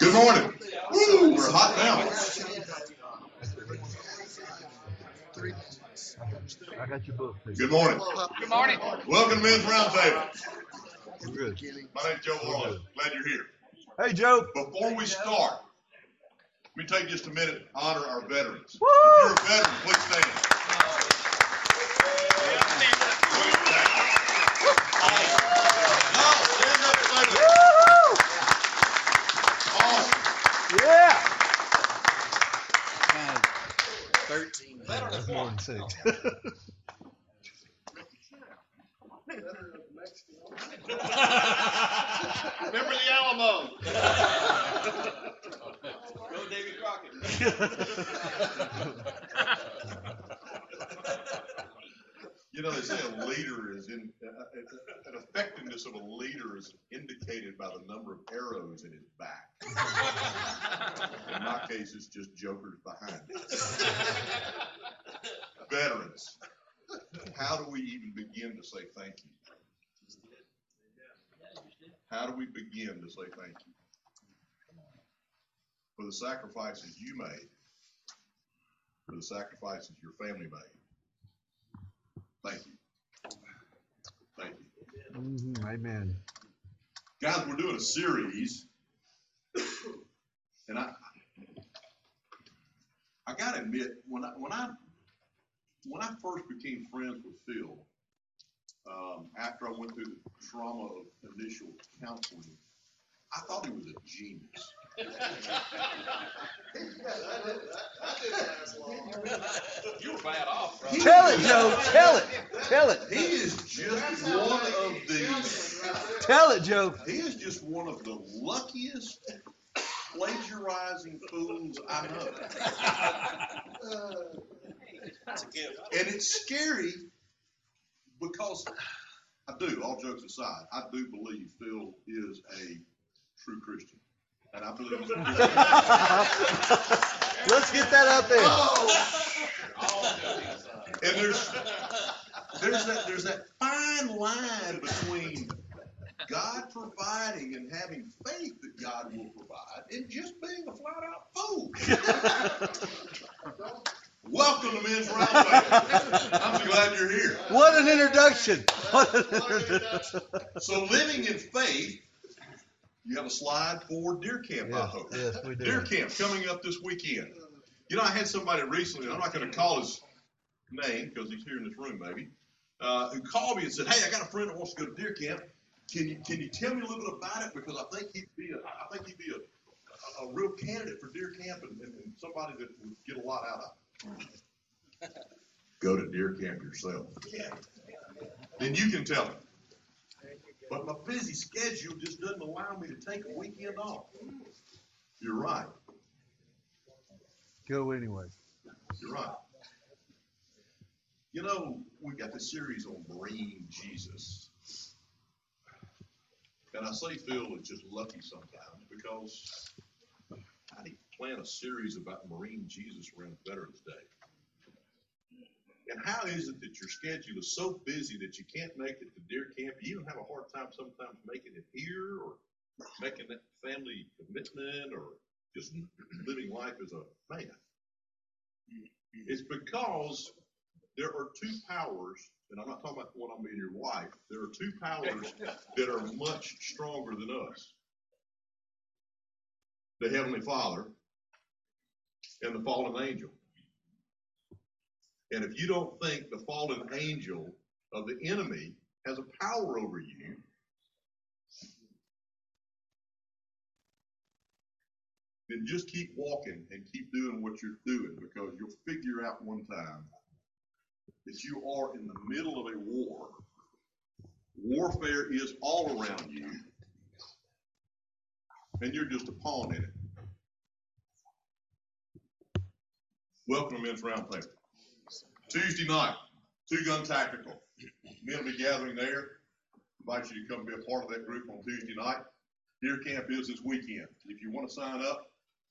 Good morning. Woo, we're hot now. I got your book, please. Good morning. Good morning. Welcome to Men's Roundtable. We're good. My name's Joe Wallace. Glad you're here. Hey, Joe. Before we start, let me take just a minute to honor our veterans. Woo! If you're a veteran, please stand. No, stand up and say that. Awesome. Yeah. Thirteen. That's more than six. Remember the Alamo. Go Davy Crockett. You know, they say a leader is in, uh, uh, an effectiveness of a leader is indicated by the number of arrows in his back. In my case, it's just jokers behind it. Veterans, how do we even begin to say thank you? How do we begin to say thank you? For the sacrifices you made, for the sacrifices your family made. Thank you. Thank you. Mhm, Amen. Guys, we're doing a series. And I, I gotta admit, when I, when I, when I first became friends with Phil, um, after I went through the trauma of initial counseling, I thought he was a genius. You were bad off, bro. Tell it, Joe. Tell it. Tell it. He is just one of the, Tell it, Joe. he is just one of the luckiest plagiarizing fools I know. That's a gift. And it's scary because I do, all jokes aside, I do believe Phil is a true Christian. And I believe he's Let's get that out there. Oh. And there's there's that there's that fine line between God providing and having faith that God will provide and just being a flat out fool. Welcome to Men's Roundtable. I'm glad you're here. What an introduction. What an introduction. So living in faith, you have a slide for deer camp, I hope. yes, we do. Deer camp coming up this weekend. You know, I had somebody recently, I'm not gonna call his name, because he's here in this room maybe, uh, who called me and said, hey, I got a friend that wants to go to deer camp. Can you, can you tell me a little bit about it? Because I think he'd be a, I think he'd be a, a, a real candidate for deer camp and, and, and somebody that would get a lot out of it. Go to deer camp yourself. Then you can tell him. But my busy schedule just doesn't allow me to take a weekend off. You're right. Go anyway. You're right. You know, we got the series on Marine Jesus. And I say Phil is just lucky sometimes because how do you plan a series about Marine Jesus around Veterans Day? And how is it that your schedule is so busy that you can't make it to deer camp? You even have a hard time sometimes making it here or making that family commitment or just living life as a man. It's because there are two powers, and I'm not talking about the one on me your wife. There are two powers that are much stronger than us. The Heavenly Father and the fallen angel. And if you don't think the fallen angel of the enemy has a power over you, then just keep walking and keep doing what you're doing because you'll figure out one time that you are in the middle of a war. Warfare is all around you, and you're just a pawn in it. Welcome to Men's Roundtable. Tuesday night, Two Gun Tactical. Men will be gathering there. Invite you to come be a part of that group on Tuesday night. Deer Camp is this weekend. If you want to sign up,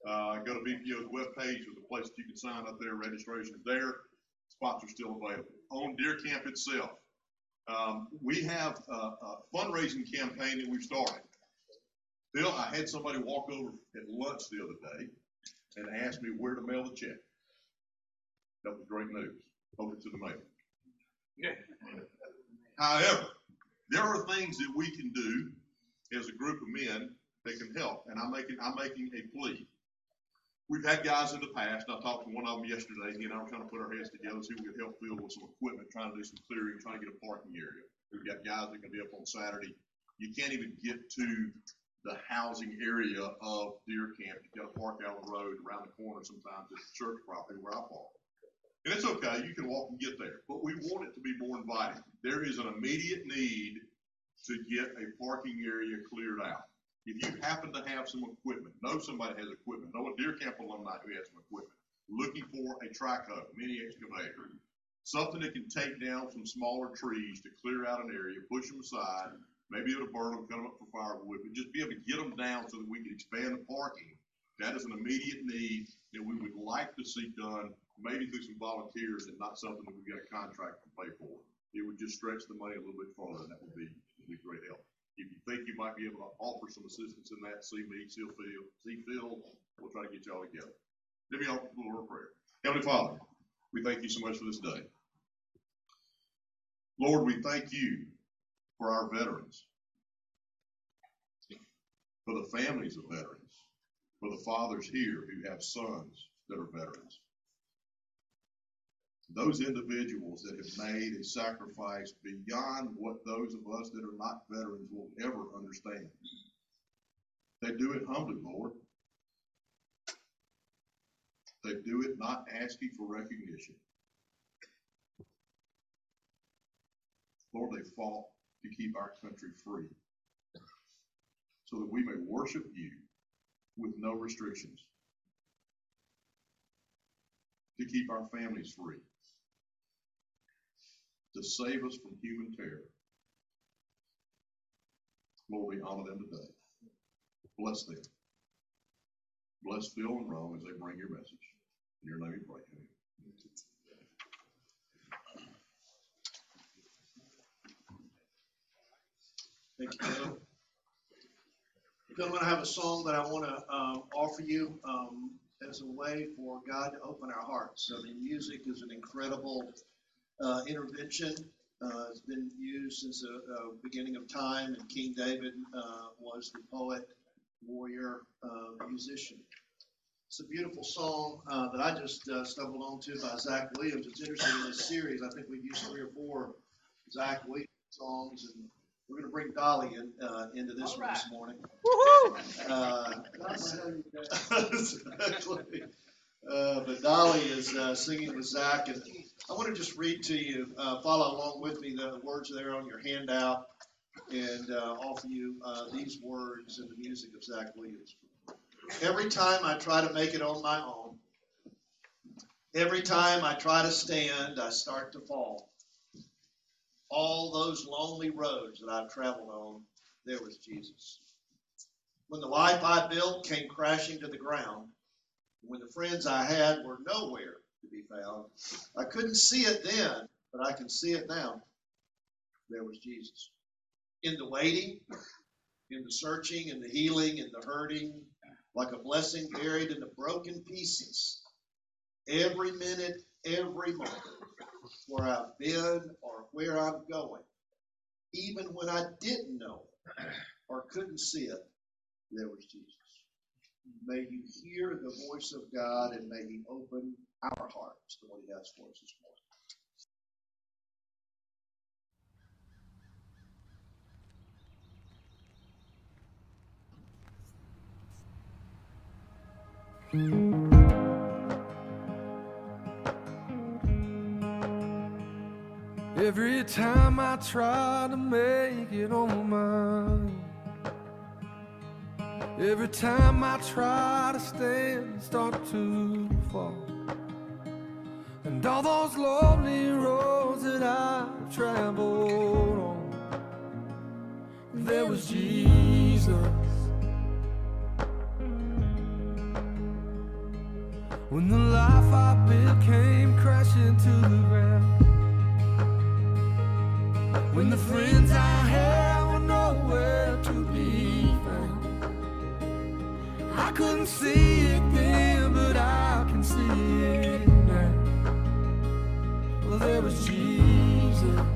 uh, go to BPO's webpage. There's a place that you can sign up there. Registration is there. Spots are still available. On Deer Camp itself, um, we have a, a fundraising campaign that we've started. Bill, I had somebody walk over at lunch the other day and ask me where to mail the check. That was great news. Over to the mail. However, there are things that we can do as a group of men that can help, and I'm making, I'm making a plea. We've had guys in the past, I talked to one of them yesterday, he and I were trying to put our heads together, see if we could help Phil with some equipment, trying to do some clearing, trying to get a parking area. We've got guys that can be up on Saturday. You can't even get to the housing area of Deer Camp. You've gotta park out on the road around the corner sometimes at the church property where I park. And it's okay, you can walk and get there, but we want it to be more inviting. There is an immediate need to get a parking area cleared out. If you happen to have some equipment, know somebody has equipment, know a Deer Camp alumni who has some equipment, looking for a track hoe, mini excavator, something that can take down some smaller trees to clear out an area, push them aside, maybe able to burn them, cut them up for firewood, but just be able to get them down so that we can expand the parking. That is an immediate need that we would like to see done, maybe through some volunteers and not something that we've got a contract to pay for. It would just stretch the money a little bit farther, and that would be, would be great help. If you think you might be able to offer some assistance in that, see me, see Phil, see Phil, we'll try to get y'all together. Let me offer a little prayer. Heavenly Father, we thank you so much for this day. Lord, we thank you for our veterans, for the families of veterans, for the fathers here who have sons that are veterans. Those individuals that have made a sacrifice beyond what those of us that are not veterans will ever understand. They do it humbly, Lord. They do it not asking for recognition. Lord, they fought to keep our country free so that we may worship you with no restrictions, to keep our families free, to save us from human terror. Lord, we honor them today. Bless them. Bless Phil and Rome as they bring your message. In your name we pray. Thank you, Bill. Gentlemen, I have a song that I want to um, offer you um, as a way for God to open our hearts. I mean, music is an incredible uh, intervention. Uh, it's been used since the uh, beginning of time, and King David uh, was the poet, warrior, uh, musician. It's a beautiful song uh, that I just uh, stumbled onto by Zach Williams. It's interesting in this series. I think we've used three or four Zach Williams songs, and we're going to bring Dolly in, uh, into this one this morning. Uh, exactly. Uh, but Dolly is uh, singing with Zach, and I want to just read to you, uh, follow along with me, the words there on your handout, and uh, offer you uh, these words in the music of Zach Williams. Every time I try to make it on my own, every time I try to stand, I start to fall. All those lonely roads that I've traveled on, there was Jesus. When the life I built came crashing to the ground, when the friends I had were nowhere to be found, I couldn't see it then, but I can see it now. There was Jesus. In the waiting, in the searching, in the healing, in the hurting, like a blessing buried in the broken pieces. Every minute, every moment, where I've been or where I'm going, even when I didn't know it or couldn't see it, there was Jesus. May you hear the voice of God and may He open our hearts to what He has for us this morning. Every time I try to make it on mine. Every time I try to stand, start to fall. And all those lonely roads that I've traveled on, there was Jesus. When the life I built came crashing to the ground. When the friends I had were nowhere to be found. I couldn't see it then, but I can see it there was Jesus.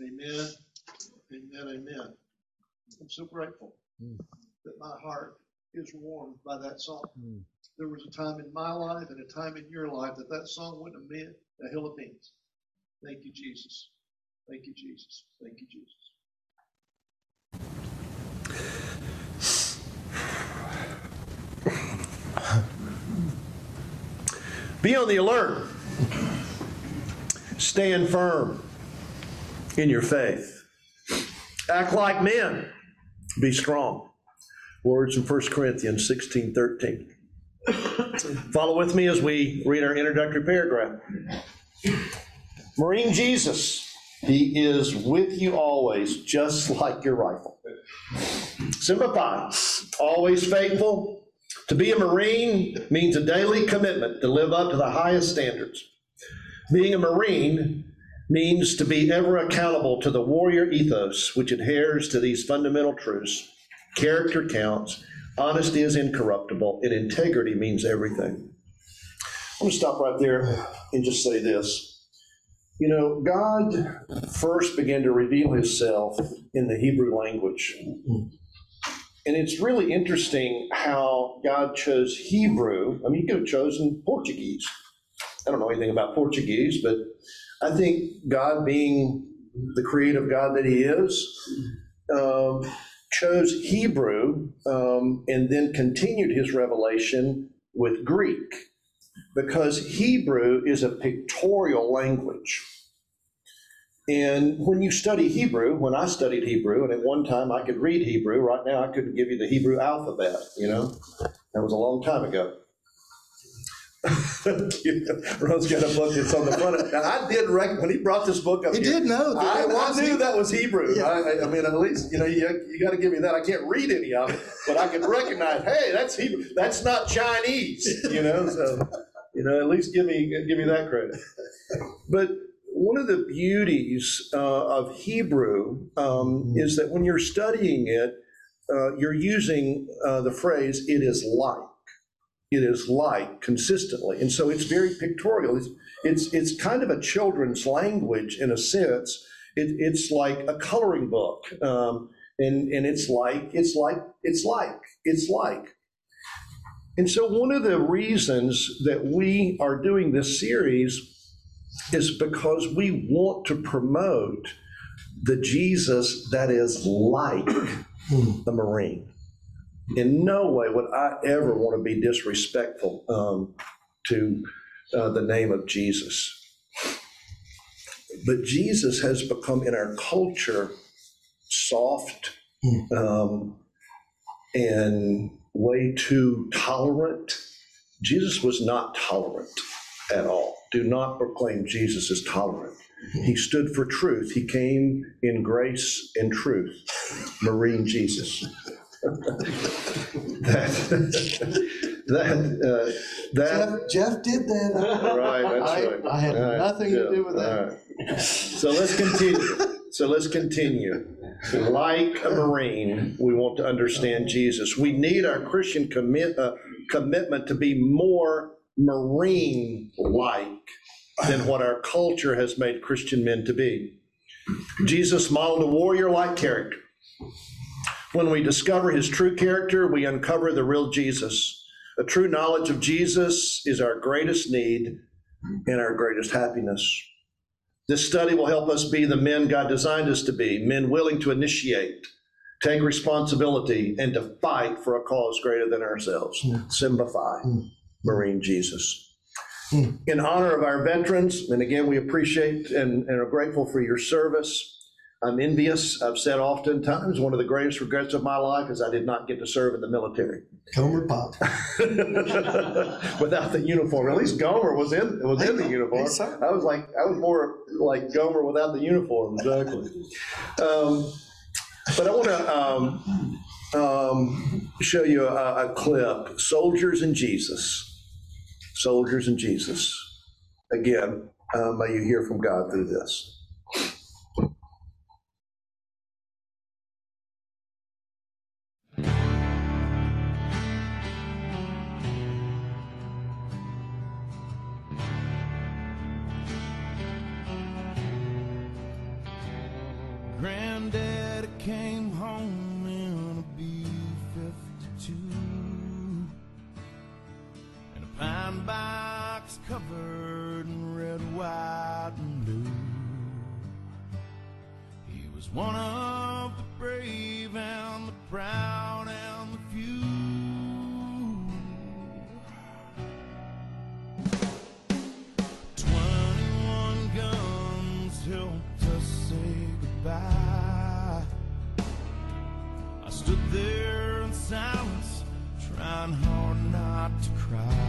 Amen. Amen. Amen. I'm so grateful mm. that my heart is warmed by that song. Mm. There was a time in my life and a time in your life that that song wouldn't have meant a hill of beans. Thank you, Jesus. Thank you, Jesus. Thank you, Jesus. Be on the alert. Stand firm in your faith. Act like men. Be strong. Words in 1 Corinthians 16 13. Follow with me as we read our introductory paragraph. Marine Jesus, he is with you always, just like your rifle. Pi, always faithful. To be a Marine means a daily commitment to live up to the highest standards. Being a Marine means to be ever accountable to the warrior ethos, which adheres to these fundamental truths. Character counts, honesty is incorruptible, and integrity means everything. I'm going to stop right there and just say this. You know, God first began to reveal himself in the Hebrew language. And it's really interesting how God chose Hebrew. I mean, he could have chosen Portuguese. I don't know anything about Portuguese, but I think God, being the creative God that he is, um, chose Hebrew um, and then continued his revelation with Greek because Hebrew is a pictorial language. And when you study Hebrew, when I studied Hebrew, and at one time I could read Hebrew, right now I couldn't give you the Hebrew alphabet, you know? That was a long time ago. Ron's got a book that's on the front. Now, I did rec, when he brought this book up He here, did know that I, was I knew that was Hebrew. Yeah. I, I- mean, at least, you know, you, you gotta give me that. I can't read any of it, but I can recognize, hey, that's Hebrew. That's not Chinese, you know, so, you know, at least give me, give me that credit. But one of the beauties uh, of Hebrew um, is that when you're studying it, uh, you're using uh, the phrase, it is like. It is like consistently. And so it's very pictorial. It's, it's, it's kind of a children's language in a sense. It, it's like a coloring book. Um, and, and it's like, it's like, it's like, it's like. And so one of the reasons that we are doing this series is because we want to promote the Jesus that is like the Marine. In no way would I ever want to be disrespectful um, to uh, the name of Jesus. But Jesus has become in our culture soft um, and way too tolerant. Jesus was not tolerant at all. Do not proclaim Jesus as tolerant. He stood for truth. He came in grace and truth. Marine Jesus. That, that, uh, that, Jeff, Jeff did that. right, that's I- right. I had All right, nothing to yeah, do with that. all right. So let's continue. So let's continue. Like a Marine, we want to understand Jesus. We need our Christian commit, uh, commitment to be more Marine-like than what our culture has made Christian men to be. Jesus modeled a warrior-like character. When we discover his true character, we uncover the real Jesus. A true knowledge of Jesus is our greatest need and our greatest happiness. This study will help us be the men God designed us to be, men willing to initiate, take responsibility, and to fight for a cause greater than ourselves. Hmm. Semper Fi, hmm. Marine Jesus. Hmm. In honor of our veterans, and again, we appreciate and, and are grateful for your service. I'm envious. I've said oftentimes one of the greatest regrets of my life is I did not get to serve in the military. Gomer Pyle. without the uniform. At least Gomer was in was in the uniform. I was like I was more like Gomer without the uniform. Exactly. Um, but I want to um, um, show you a, a clip: "Soldiers and Jesus." Soldiers and Jesus. Again, uh, may you hear from God through this. Granddaddy came home in a B-52 And a pine box covered in red, white, and blue. He was one of cry.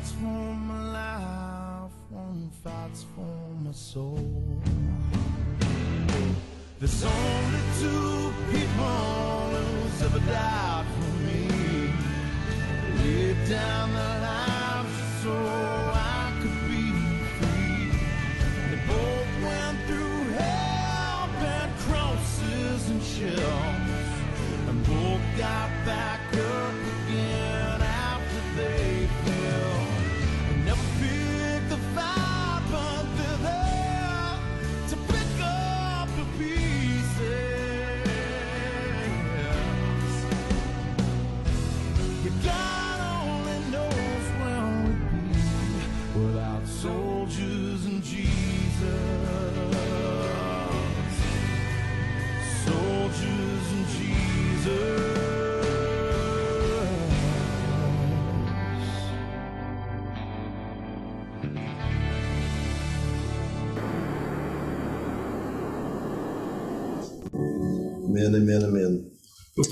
Fights for my life, one fights for my soul. There's only two people who's ever died for me. Laid down their lives so I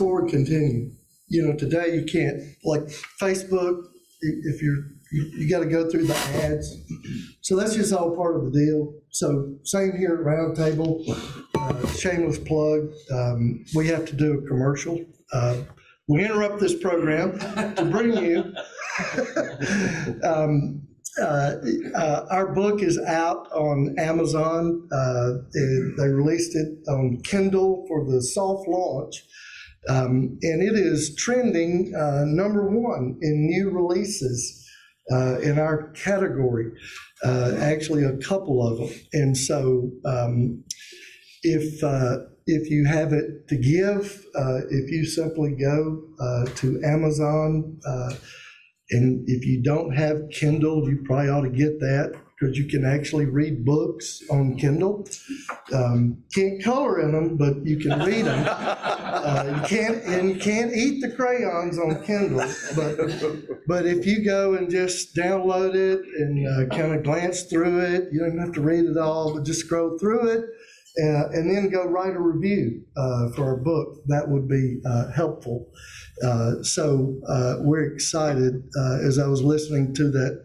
We continue, you know, today you can't, like Facebook, if you're, you, you got to go through the ads. So that's just all part of the deal. So same here at Roundtable, uh, shameless plug, um, we have to do a commercial. Uh, We interrupt this program to bring you. um, uh, uh, Our book is out on Amazon. Uh, and They released it on Kindle for the soft launch. Um, and it is trending uh, number one in new releases uh, in our category, uh, actually, a couple of them. And so, um, if uh, if you have it to give, uh, if you simply go uh, to Amazon, and if you don't have Kindle, you probably ought to get that because you can actually read books on Kindle. Um, can't color in them, but you can read them. Uh, you can't, and you can't eat the crayons on Kindle. But but if you go and just download it and uh, kind of glance through it, you don't have to read it all, but just scroll through it. Uh, and then go write a review uh, for our book. That would be uh, helpful. Uh, so uh, we're excited uh, as I was listening to that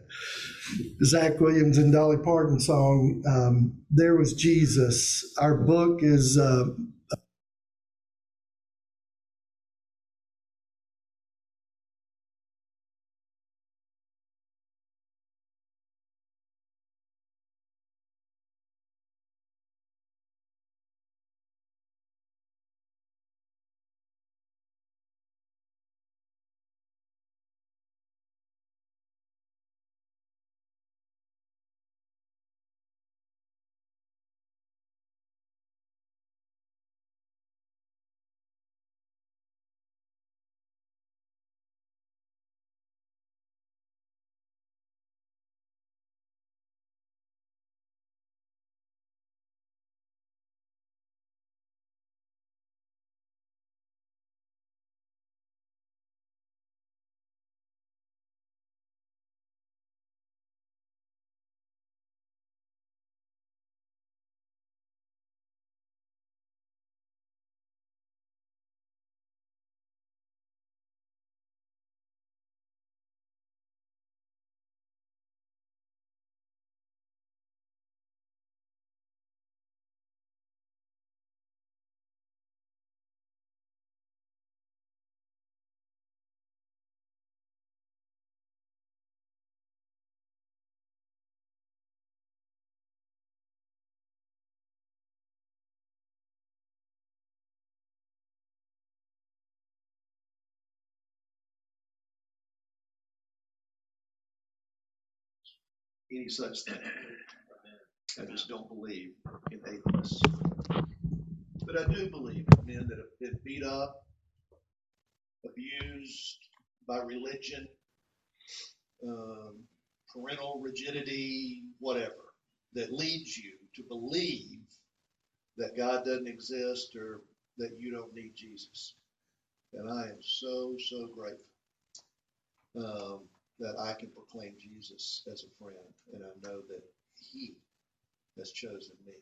Zach Williams and Dolly Parton song, um, There Was Jesus. Our book is uh, any such thing. I just don't believe in atheists. But I do believe in men that have been beat up, abused by religion, um, parental rigidity, whatever, that leads you to believe that God doesn't exist or that you don't need Jesus. And I am so, so grateful um, that I can proclaim Jesus as a friend, and I know that He has chosen me.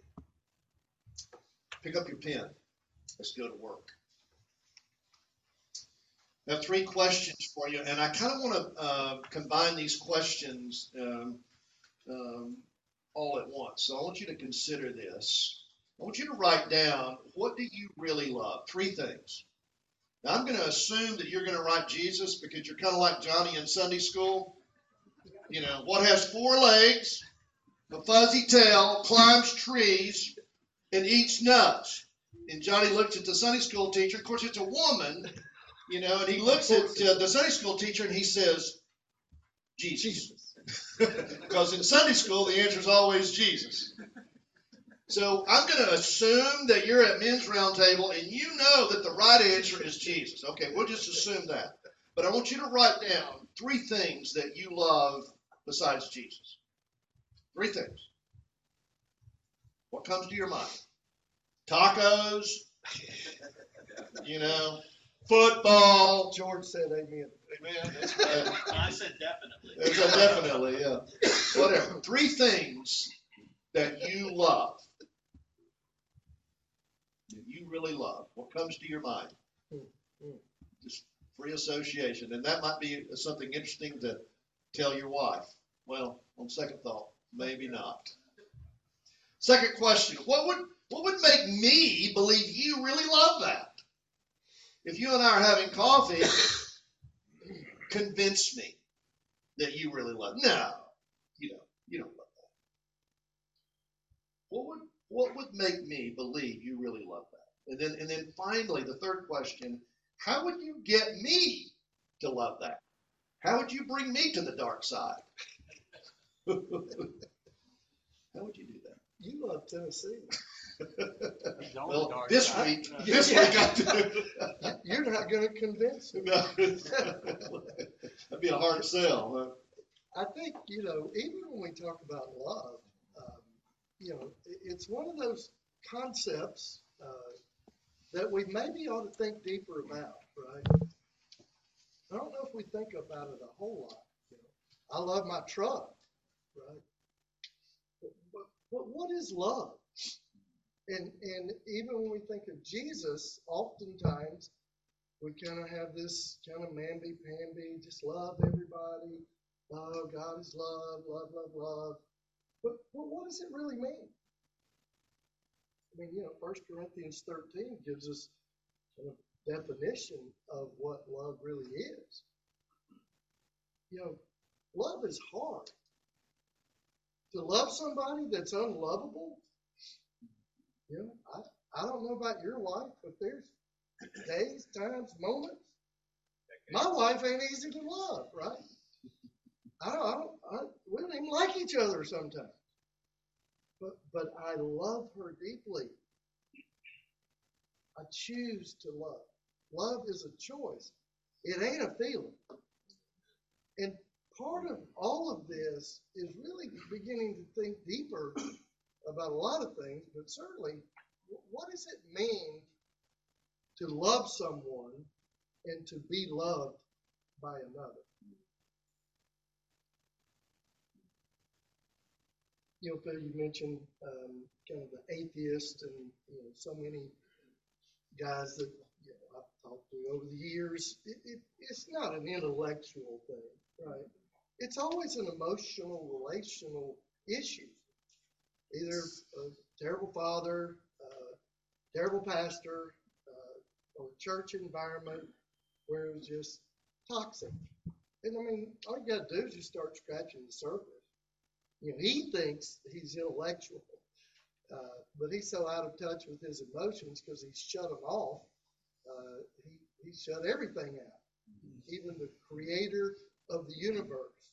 Pick up your pen. Let's go to work. I have three questions for you, and I kind of want to uh, combine these questions um, um, all at once. So I want you to consider this. I want you to write down what do you really love? Three things. Now I'm going to assume that you're going to write Jesus because you're kind of like Johnny in Sunday school. You know, what has four legs, a fuzzy tail, climbs trees, and eats nuts. And Johnny looks at the Sunday school teacher. Of course, it's a woman, you know, and he looks at uh, the Sunday school teacher and he says, Jesus. because in Sunday school, the answer is always Jesus. So I'm going to assume that you're at men's roundtable and you know that the right answer is Jesus. Okay, we'll just assume that. But I want you to write down three things that you love besides Jesus. Three things. What comes to your mind? Tacos, you know, football. George said amen. Amen. That's. I said definitely. There's a definitely, yeah. Whatever. Three things that you love. Really love. What comes to your mind? Mm, mm. Just free association. And that might be something interesting to tell your wife. Well, on second thought, maybe not. Second question. What would what would make me believe you really love that? If you and I are having coffee, convince me that you really love. No, you don't. You don't love that. What would what would make me believe you really love? And then and then finally, the third question: How would you get me to love that? How would you bring me to the dark side? How would you do that? You love Tennessee. well, this week, this week I do. You're not going to convince me. No, that'd be a hard sell. Huh? I think, you know, even when we talk about love, um, you know, it's one of those concepts uh, that we maybe ought to think deeper about, right? I don't know if we think about it a whole lot. You know? I love my truck, right? But, but, but what is love? And, and even when we think of Jesus, oftentimes we kind of have this kind of mamby-pamby, just love everybody, Oh, God is love, love, love, love. But, but what does it really mean? I mean, you know, First Corinthians 13 gives us kind of definition of what love really is. You know, love is hard. To love somebody that's unlovable, you know, I, I don't know about your life, but there's days, times, moments. My wife ain't easy to love, right? I don't, I don't, I, we don't even like each other sometimes. But, but I love her deeply. I choose to love. Love is a choice. It ain't a feeling. And part of all of this is really beginning to think deeper about a lot of things, but certainly, what does it mean to love someone and to be loved by another? You know, Phil, you mentioned um, kind of the atheist and you know so many guys that you know I've talked to over the years. It, it, it's not an intellectual thing, right? It's always an emotional, relational issue. Either a terrible father, uh, terrible pastor, uh, or church environment where it was just toxic. And I mean, all you got to do is just start scratching the surface. You know, he thinks he's intellectual, uh, but he's so out of touch with his emotions because he's shut them off. Uh, he, he shut everything out, even the creator of the universe.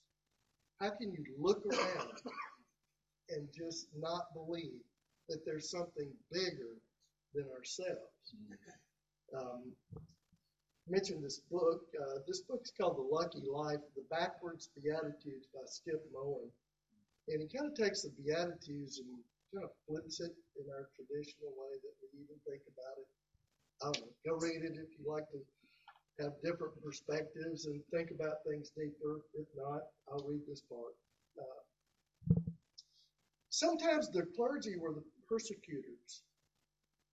how can you look around and just not believe that there's something bigger than ourselves? Um, mentioned this book. Uh, this book's called The Lucky Life: The Backwards Beatitudes by Skip Moen, and he kind of takes the Beatitudes and kind of flips it in our traditional way that we even think about it. I don't know. Go read it if you like to have different perspectives and think about things deeper. If not, I'll read this part. Uh, sometimes the clergy were the persecutors.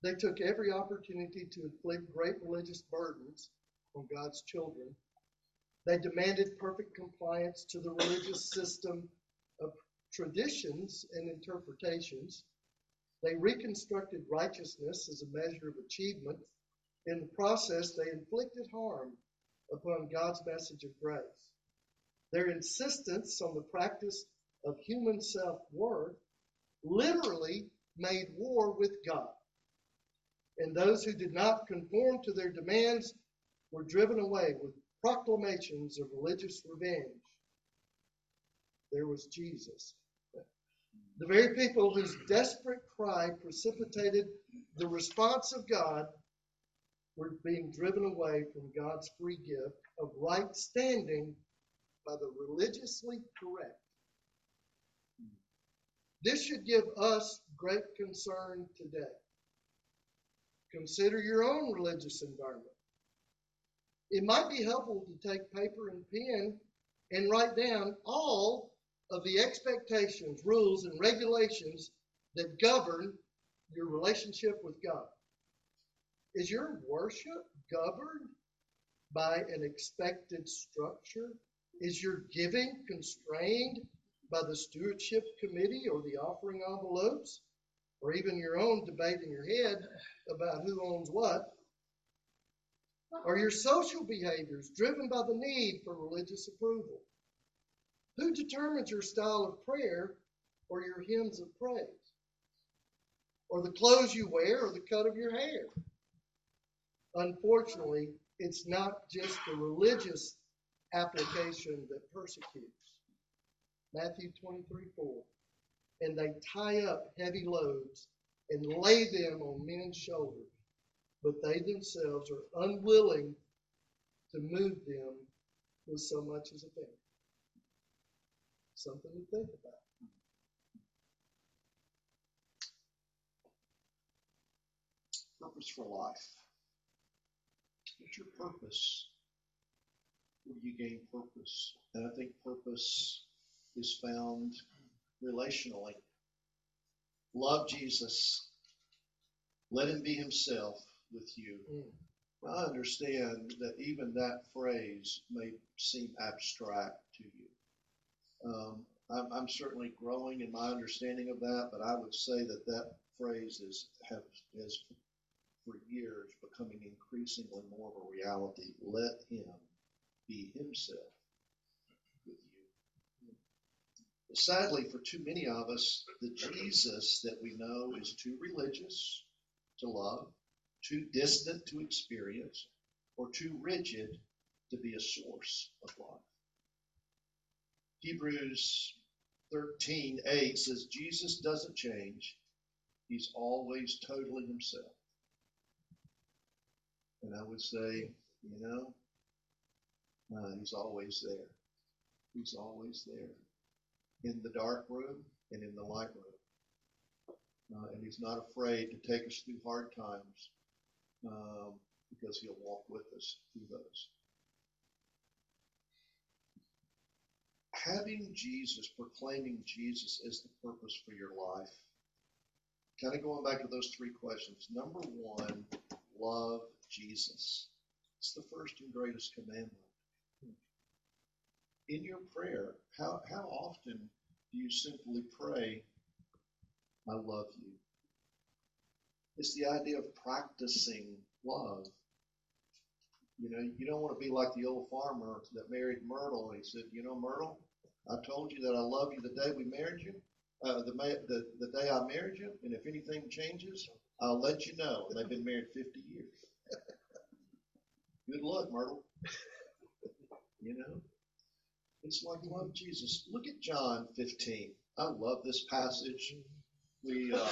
They took every opportunity to inflict great religious burdens on God's children. They demanded perfect compliance to the religious system traditions and interpretations. They reconstructed righteousness as a measure of achievement. In the process, they inflicted harm upon God's message of grace. Their insistence on the practice of human self worth literally made war with God. And those who did not conform to their demands were driven away with proclamations of religious revenge. There was Jesus. The very people whose desperate cry precipitated the response of God were being driven away from God's free gift of right standing by the religiously correct. This should give us great concern today. Consider your own religious environment. It might be helpful to take paper and pen and write down all of the expectations, rules, and regulations that govern your relationship with God. Is your worship governed by an expected structure? Is your giving constrained by the stewardship committee or the offering envelopes? Or even your own debate in your head about who owns what? Are your social behaviors driven by the need for religious approval? Who determines your style of prayer or your hymns of praise? Or the clothes you wear or the cut of your hair? Unfortunately, it's not just the religious application that persecutes. Matthew 23 4. And they tie up heavy loads and lay them on men's shoulders, but they themselves are unwilling to move them with so much as a finger. Something to think about. Purpose for life. What's your purpose? Where do you gain purpose? And I think purpose is found relationally. Love Jesus. Let him be himself with you. Mm. I understand that even that phrase may seem abstract to you. Um, I'm, I'm certainly growing in my understanding of that, but I would say that that phrase is have is for years becoming increasingly more of a reality. Let him be himself with you. Sadly, for too many of us, the Jesus that we know is too religious to love, too distant to experience, or too rigid to be a source of life. Hebrews 13 8 says, Jesus doesn't change. He's always totally himself. And I would say, you know, uh, he's always there. He's always there. In the dark room and in the light room. Uh, and he's not afraid to take us through hard times um, because he'll walk with us through those. Having Jesus, proclaiming Jesus as the purpose for your life. Kind of going back to those three questions. Number one, love Jesus. It's the first and greatest commandment. In your prayer, how, how often do you simply pray, I love you? It's the idea of practicing love. You know, you don't want to be like the old farmer that married Myrtle. And he said, You know, Myrtle, I told you that I love you the day we married you, uh, the, the, the day I married you, and if anything changes, I'll let you know. And they've been married 50 years. Good luck, Myrtle. you know? It's like love Jesus. Look at John 15. I love this passage. We, uh,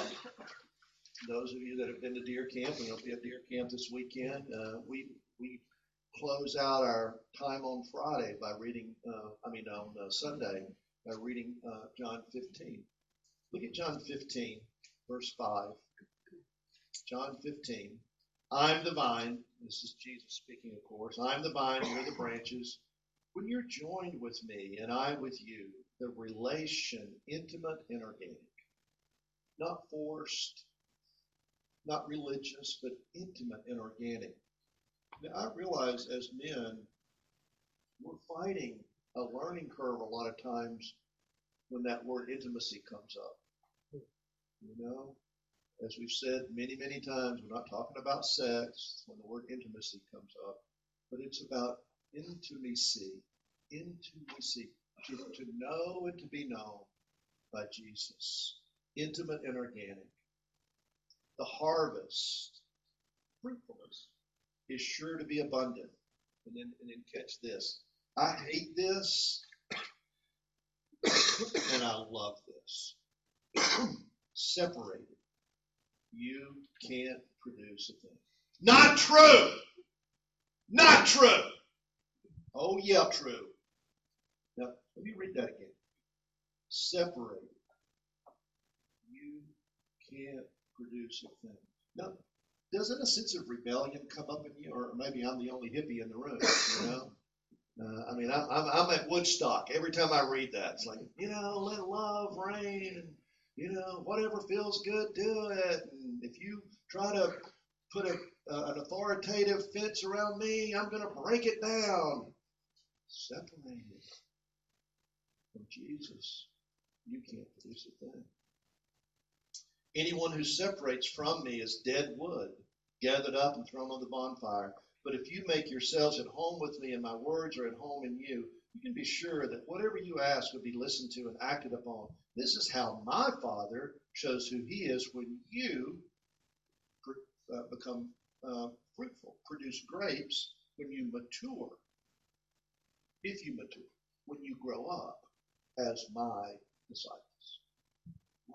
those of you that have been to deer camp, and you'll be at deer camp this weekend, uh, we we close out our time on Friday by reading. Uh, I mean, on uh, Sunday by reading uh, John 15. Look at John 15, verse 5. John 15. I'm the vine. This is Jesus speaking, of course. I'm the vine, you're the branches. When you're joined with me and I with you, the relation, intimate and organic, not forced, not religious, but intimate and organic. Now, I realize as men, we're fighting a learning curve a lot of times when that word intimacy comes up. You know, as we've said many, many times, we're not talking about sex when the word intimacy comes up, but it's about intimacy, intimacy, to, to know and to be known by Jesus, intimate and organic. The harvest, fruitfulness, is sure to be abundant. And then, and then catch this. I hate this, and I love this. Separated, you can't produce a thing. Not true. Not true. Oh, yeah, true. Now, let me read that again. Separated, you can't produce a thing. Now, doesn't a sense of rebellion come up in you, or maybe I'm the only hippie in the room, you know? Uh, I mean, I'm, I'm, I'm at Woodstock. Every time I read that, it's like, you know, let love reign, and you know, whatever feels good, do it. And if you try to put a, uh, an authoritative fence around me, I'm going to break it down. Separated from Jesus, you can't produce a thing. Anyone who separates from me is dead wood, gathered up and thrown on the bonfire. But if you make yourselves at home with me and my words are at home in you, you can be sure that whatever you ask will be listened to and acted upon. This is how my Father shows who He is when you uh, become uh, fruitful, produce grapes when you mature. If you mature, when you grow up as my disciples.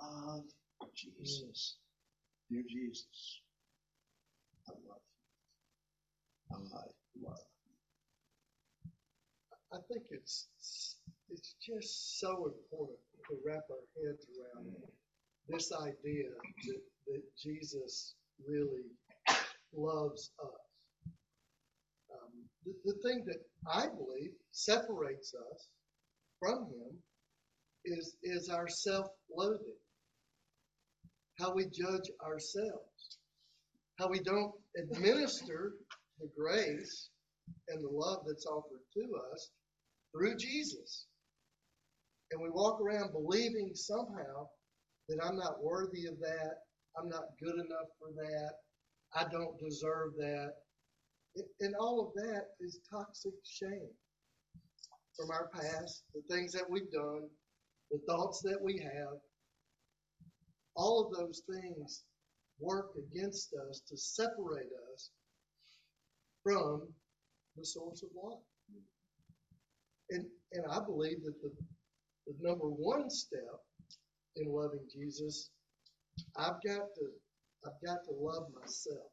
Love Jesus. Dear Jesus, I love you. I love you. I think it's it's just so important to wrap our heads around this idea that, that Jesus really loves us. Um, the, the thing that I believe separates us from Him is is our self-loathing, how we judge ourselves, how we don't administer the grace and the love that's offered to us through Jesus. And we walk around believing somehow that I'm not worthy of that, I'm not good enough for that, I don't deserve that. And all of that is toxic shame from our past, the things that we've done, the thoughts that we have. All of those things work against us to separate us from the source of life. And and I believe that the, the number one step in loving Jesus, I've got to I've got to love myself.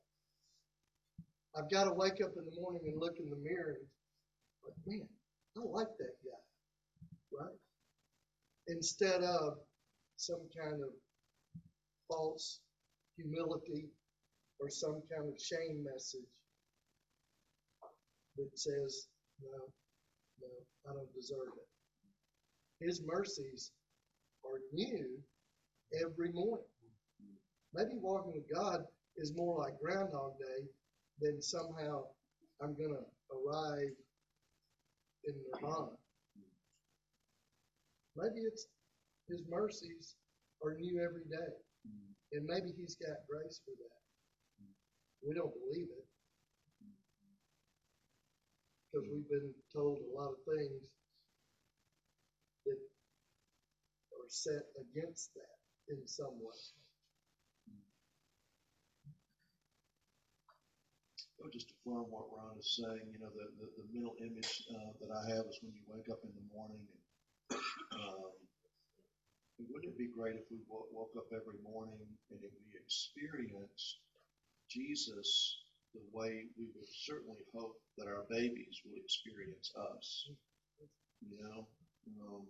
I've got to wake up in the morning and look in the mirror and like, man, I like that guy. Right? Instead of some kind of false humility or some kind of shame message that says, no, no, I don't deserve it. His mercies are new every morning. Maybe walking with God is more like Groundhog Day than somehow I'm going to arrive in nirvana. Maybe it's His mercies are new every day. And maybe He's got grace for that. We don't believe it because we've been told a lot of things that are set against that in some way. I'll just affirm what Ron is saying, you know, the, the, the mental image, uh, that I have is when you wake up in the morning and, um, wouldn't it be great if we woke, up every morning and if we experienced Jesus the way we would certainly hope that our babies will experience us? You know, um,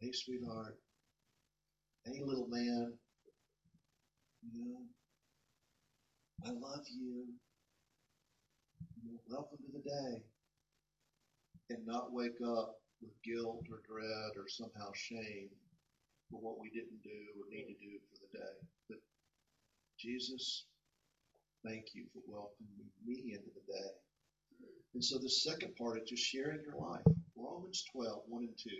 hey, sweetheart. Hey, little man. You know, I love you. You know, welcome to the day. And not wake up with guilt or dread or somehow shame for what we didn't do or need to do for the day. But Jesus, thank you for welcoming me into the day. And so the second part is just sharing your life. Romans 12, 1 and 2.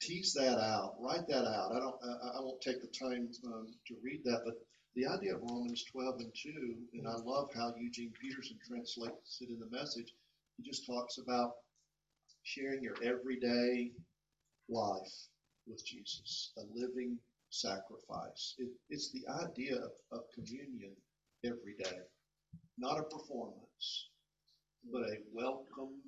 Tease that out. Write that out. I don't. I, I won't take the time um, to read that, but the idea of Romans 12 and 2, and I love how Eugene Peterson translates it in the message. He just talks about sharing your everyday life with Jesus, a living sacrifice. It, it's the idea of, of communion every day, not a performance, but a welcome,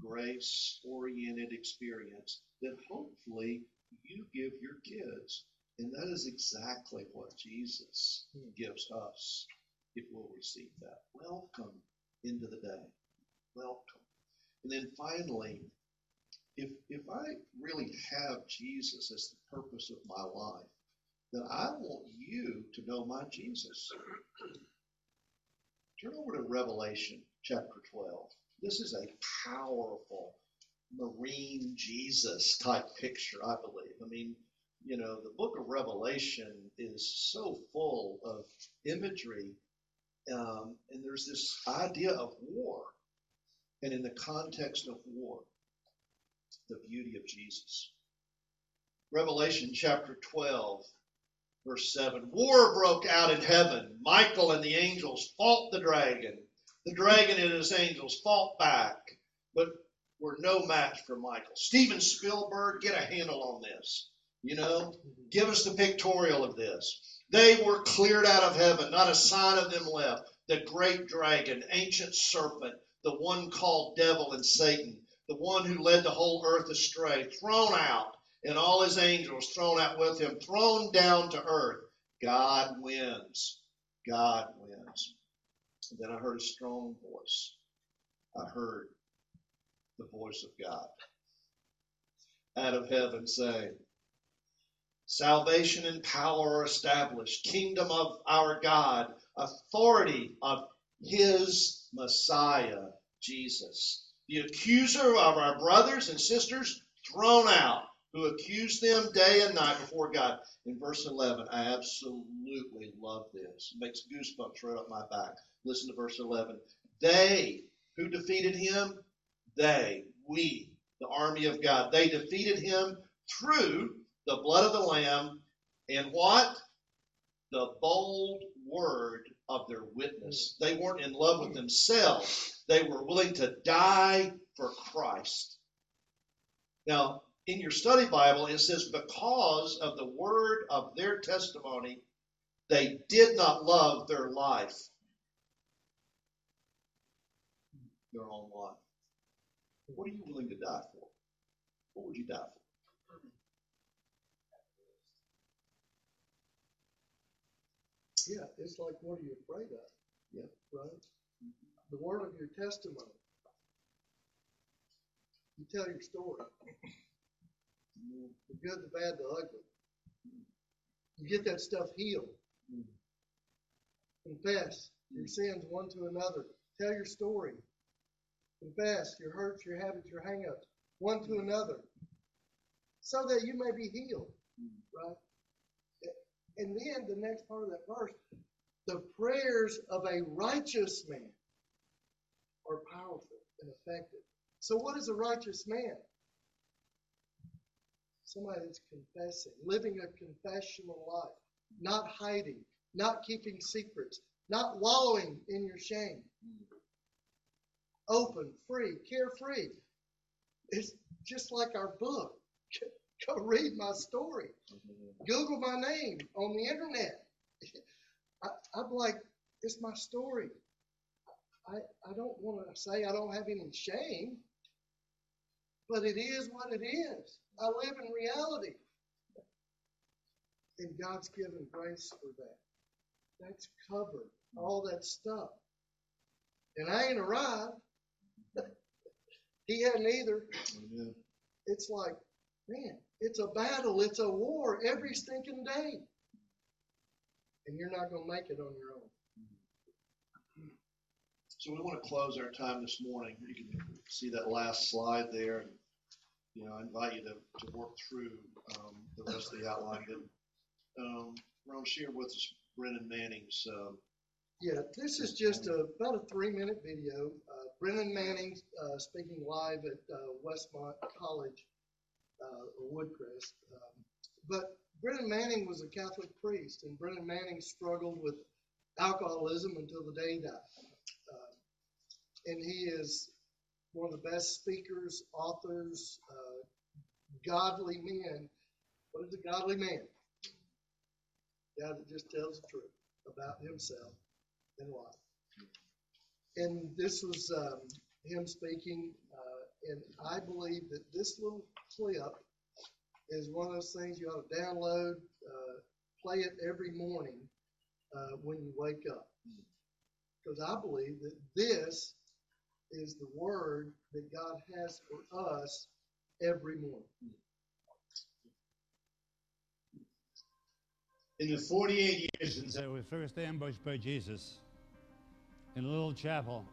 grace oriented experience that hopefully you give your kids. And that is exactly what Jesus gives us if we'll receive that. Welcome into the day. Welcome. And then finally, if if I really have Jesus as the purpose of my life, then I want you to know my Jesus. Turn over to Revelation chapter 12. This is a powerful marine Jesus type picture, I believe. I mean, you know, the book of Revelation is so full of imagery, um, and there's this idea of war. And in the context of war, the beauty of Jesus. Revelation chapter 12, verse 7 War broke out in heaven. Michael and the angels fought the dragon. The dragon and his angels fought back, but were no match for Michael. Steven Spielberg, get a handle on this. You know, give us the pictorial of this. They were cleared out of heaven, not a sign of them left. The great dragon, ancient serpent, the one called devil and Satan, the one who led the whole earth astray, thrown out, and all his angels thrown out with him, thrown down to earth. God wins. God wins. And then I heard a strong voice. I heard the voice of God out of heaven saying, Salvation and power are established, kingdom of our God, authority of his Messiah, Jesus. The accuser of our brothers and sisters thrown out, who accused them day and night before God. In verse 11, I absolutely love this. It makes goosebumps right up my back. Listen to verse 11. They who defeated him, they, we, the army of God, they defeated him through the blood of the Lamb and what? The bold word of their witness. They weren't in love with themselves, they were willing to die for Christ. Now, in your study Bible, it says, because of the word of their testimony, they did not love their life, their own life. What are you willing to die for? What would you die for? Yeah, it's like, what are you afraid of? Yeah. Right? The word of your testimony. You tell your story. The good, the bad, the ugly. You get that stuff healed. Confess your sins one to another. Tell your story. Confess your hurts, your habits, your hangups one to another. So that you may be healed. Right? And then the next part of that verse, the prayers of a righteous man are powerful and effective. So, what is a righteous man? Somebody that's confessing, living a confessional life, not hiding, not keeping secrets, not wallowing in your shame. Open, free, carefree. It's just like our book. Go read my story. Mm-hmm. Google my name on the internet. I, I'm like it's my story. I, I don't want to say I don't have any shame, but it is what it is. I live in reality. And God's given grace for that. That's covered, all that stuff. And I ain't arrived. he hadn't either. Mm-hmm. It's like, man, it's a battle, it's a war every stinking day. And you're not going to make it on your own. So we want to close our time this morning. You can see that last slide there. and You know, I invite you to, to work through um, the rest of the outline. But um, Ron, share with us Brennan Manning's. Um, Yeah, this is just a, about a three minute video. Uh, Brennan Manning uh, speaking live at uh, Westmont College, uh, Woodcrest. Um, but Brennan Manning was a Catholic priest, and Brennan Manning struggled with alcoholism until the day he died. Uh, and he is one of the best speakers, authors, uh, godly men. What is a godly man? A guy that just tells the truth about himself and life. And this was um, him speaking, uh, and I believe that this little clip is one of those things you ought to download, uh, play it every morning uh, when you wake up. Because I believe that this is the word that God has for us every morning. In the 48 years since I was first ambushed by Jesus in a little chapel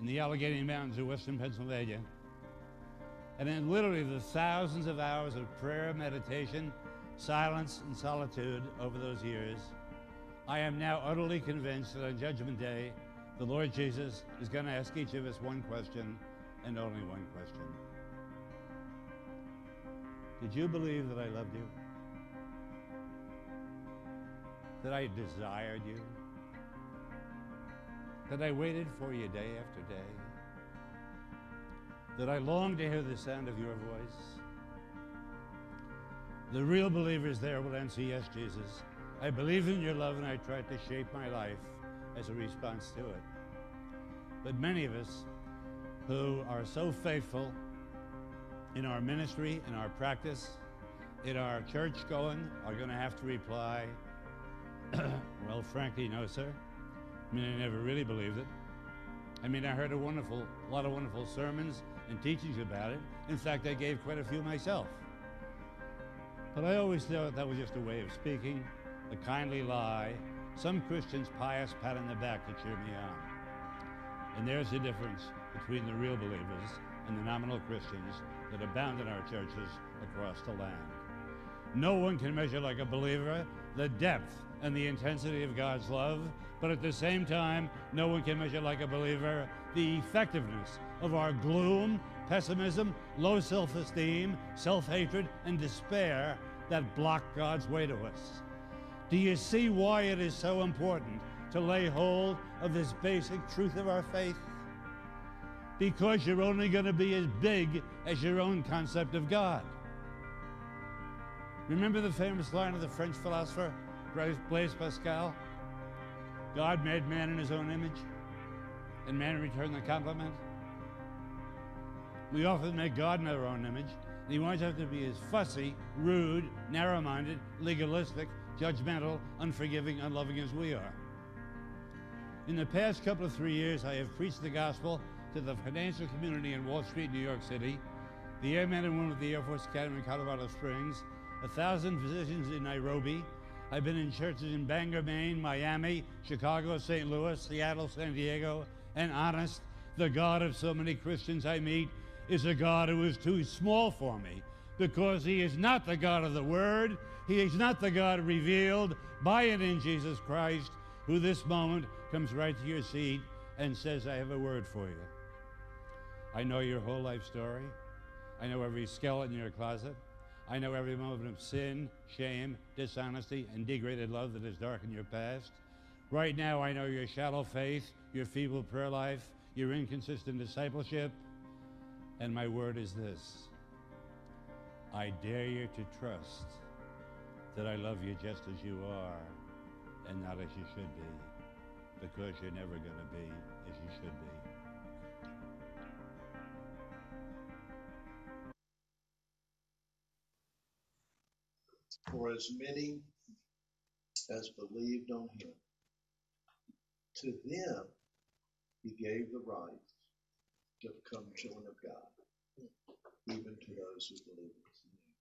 in the Allegheny Mountains of western Pennsylvania, and in literally the thousands of hours of prayer, meditation, silence, and solitude over those years, I am now utterly convinced that on Judgment Day, the Lord Jesus is going to ask each of us one question and only one question. Did you believe that I loved you? That I desired you? That I waited for you day after day? That I long to hear the sound of your voice? The real believers there will answer, Yes, Jesus. I believe in your love and I try to shape my life as a response to it. But many of us who are so faithful in our ministry, in our practice, in our church going, are going to have to reply, well, frankly, no, sir. I mean, I never really believed it. I mean, I heard a wonderful, a lot of wonderful sermons and teachings about it. In fact, I gave quite a few myself. But I always thought that was just a way of speaking, a kindly lie, some Christians' pious pat on the back to cheer me on. And there's the difference between the real believers and the nominal Christians that abound in our churches across the land. No one can measure like a believer the depth and the intensity of God's love, but at the same time, no one can measure like a believer the effectiveness of our gloom, pessimism, low self esteem, self hatred, and despair that block God's way to us. Do you see why it is so important to lay hold of this basic truth of our faith? Because you're only going to be as big as your own concept of God. Remember the famous line of the French philosopher Blaise Pascal? God made man in his own image, and man returned the compliment. We often make God in our own image, and he wants us to be as fussy, rude, narrow minded, legalistic, judgmental, unforgiving, unloving as we are. In the past couple of three years, I have preached the gospel to the financial community in Wall Street, New York City, the airmen and women of the Air Force Academy in Colorado Springs, a thousand physicians in Nairobi. I've been in churches in Bangor, Maine, Miami, Chicago, St. Louis, Seattle, San Diego, and honest, the God of so many Christians I meet is a God who is too small for me because he is not the God of the Word. He is not the God revealed by and in Jesus Christ, who this moment comes right to your seat and says, I have a word for you. I know your whole life story. I know every skeleton in your closet. I know every moment of sin, shame, dishonesty, and degraded love that has darkened your past. Right now, I know your shallow faith, your feeble prayer life, your inconsistent discipleship. And my word is this I dare you to trust that I love you just as you are and not as you should be. because you're never going to be as you should be. For as many as believed on him, to them he gave the right to become children of God, even to those who believe in name.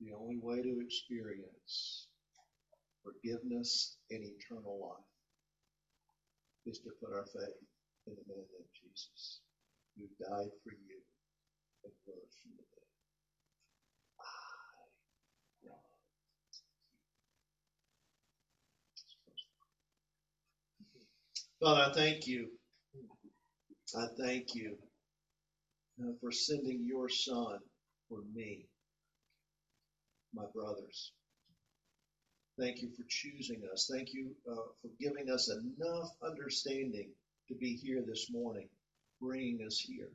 The only way to experience forgiveness and eternal life is to put our faith in the man named Jesus, who died for you and rose from the Father, I thank you. I thank you uh, for sending your son for me, my brothers. Thank you for choosing us. Thank you uh, for giving us enough understanding to be here this morning, bringing us here.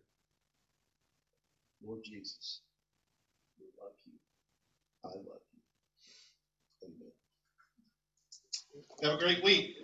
Lord Jesus, we love you. I love you. Amen. Have a great week.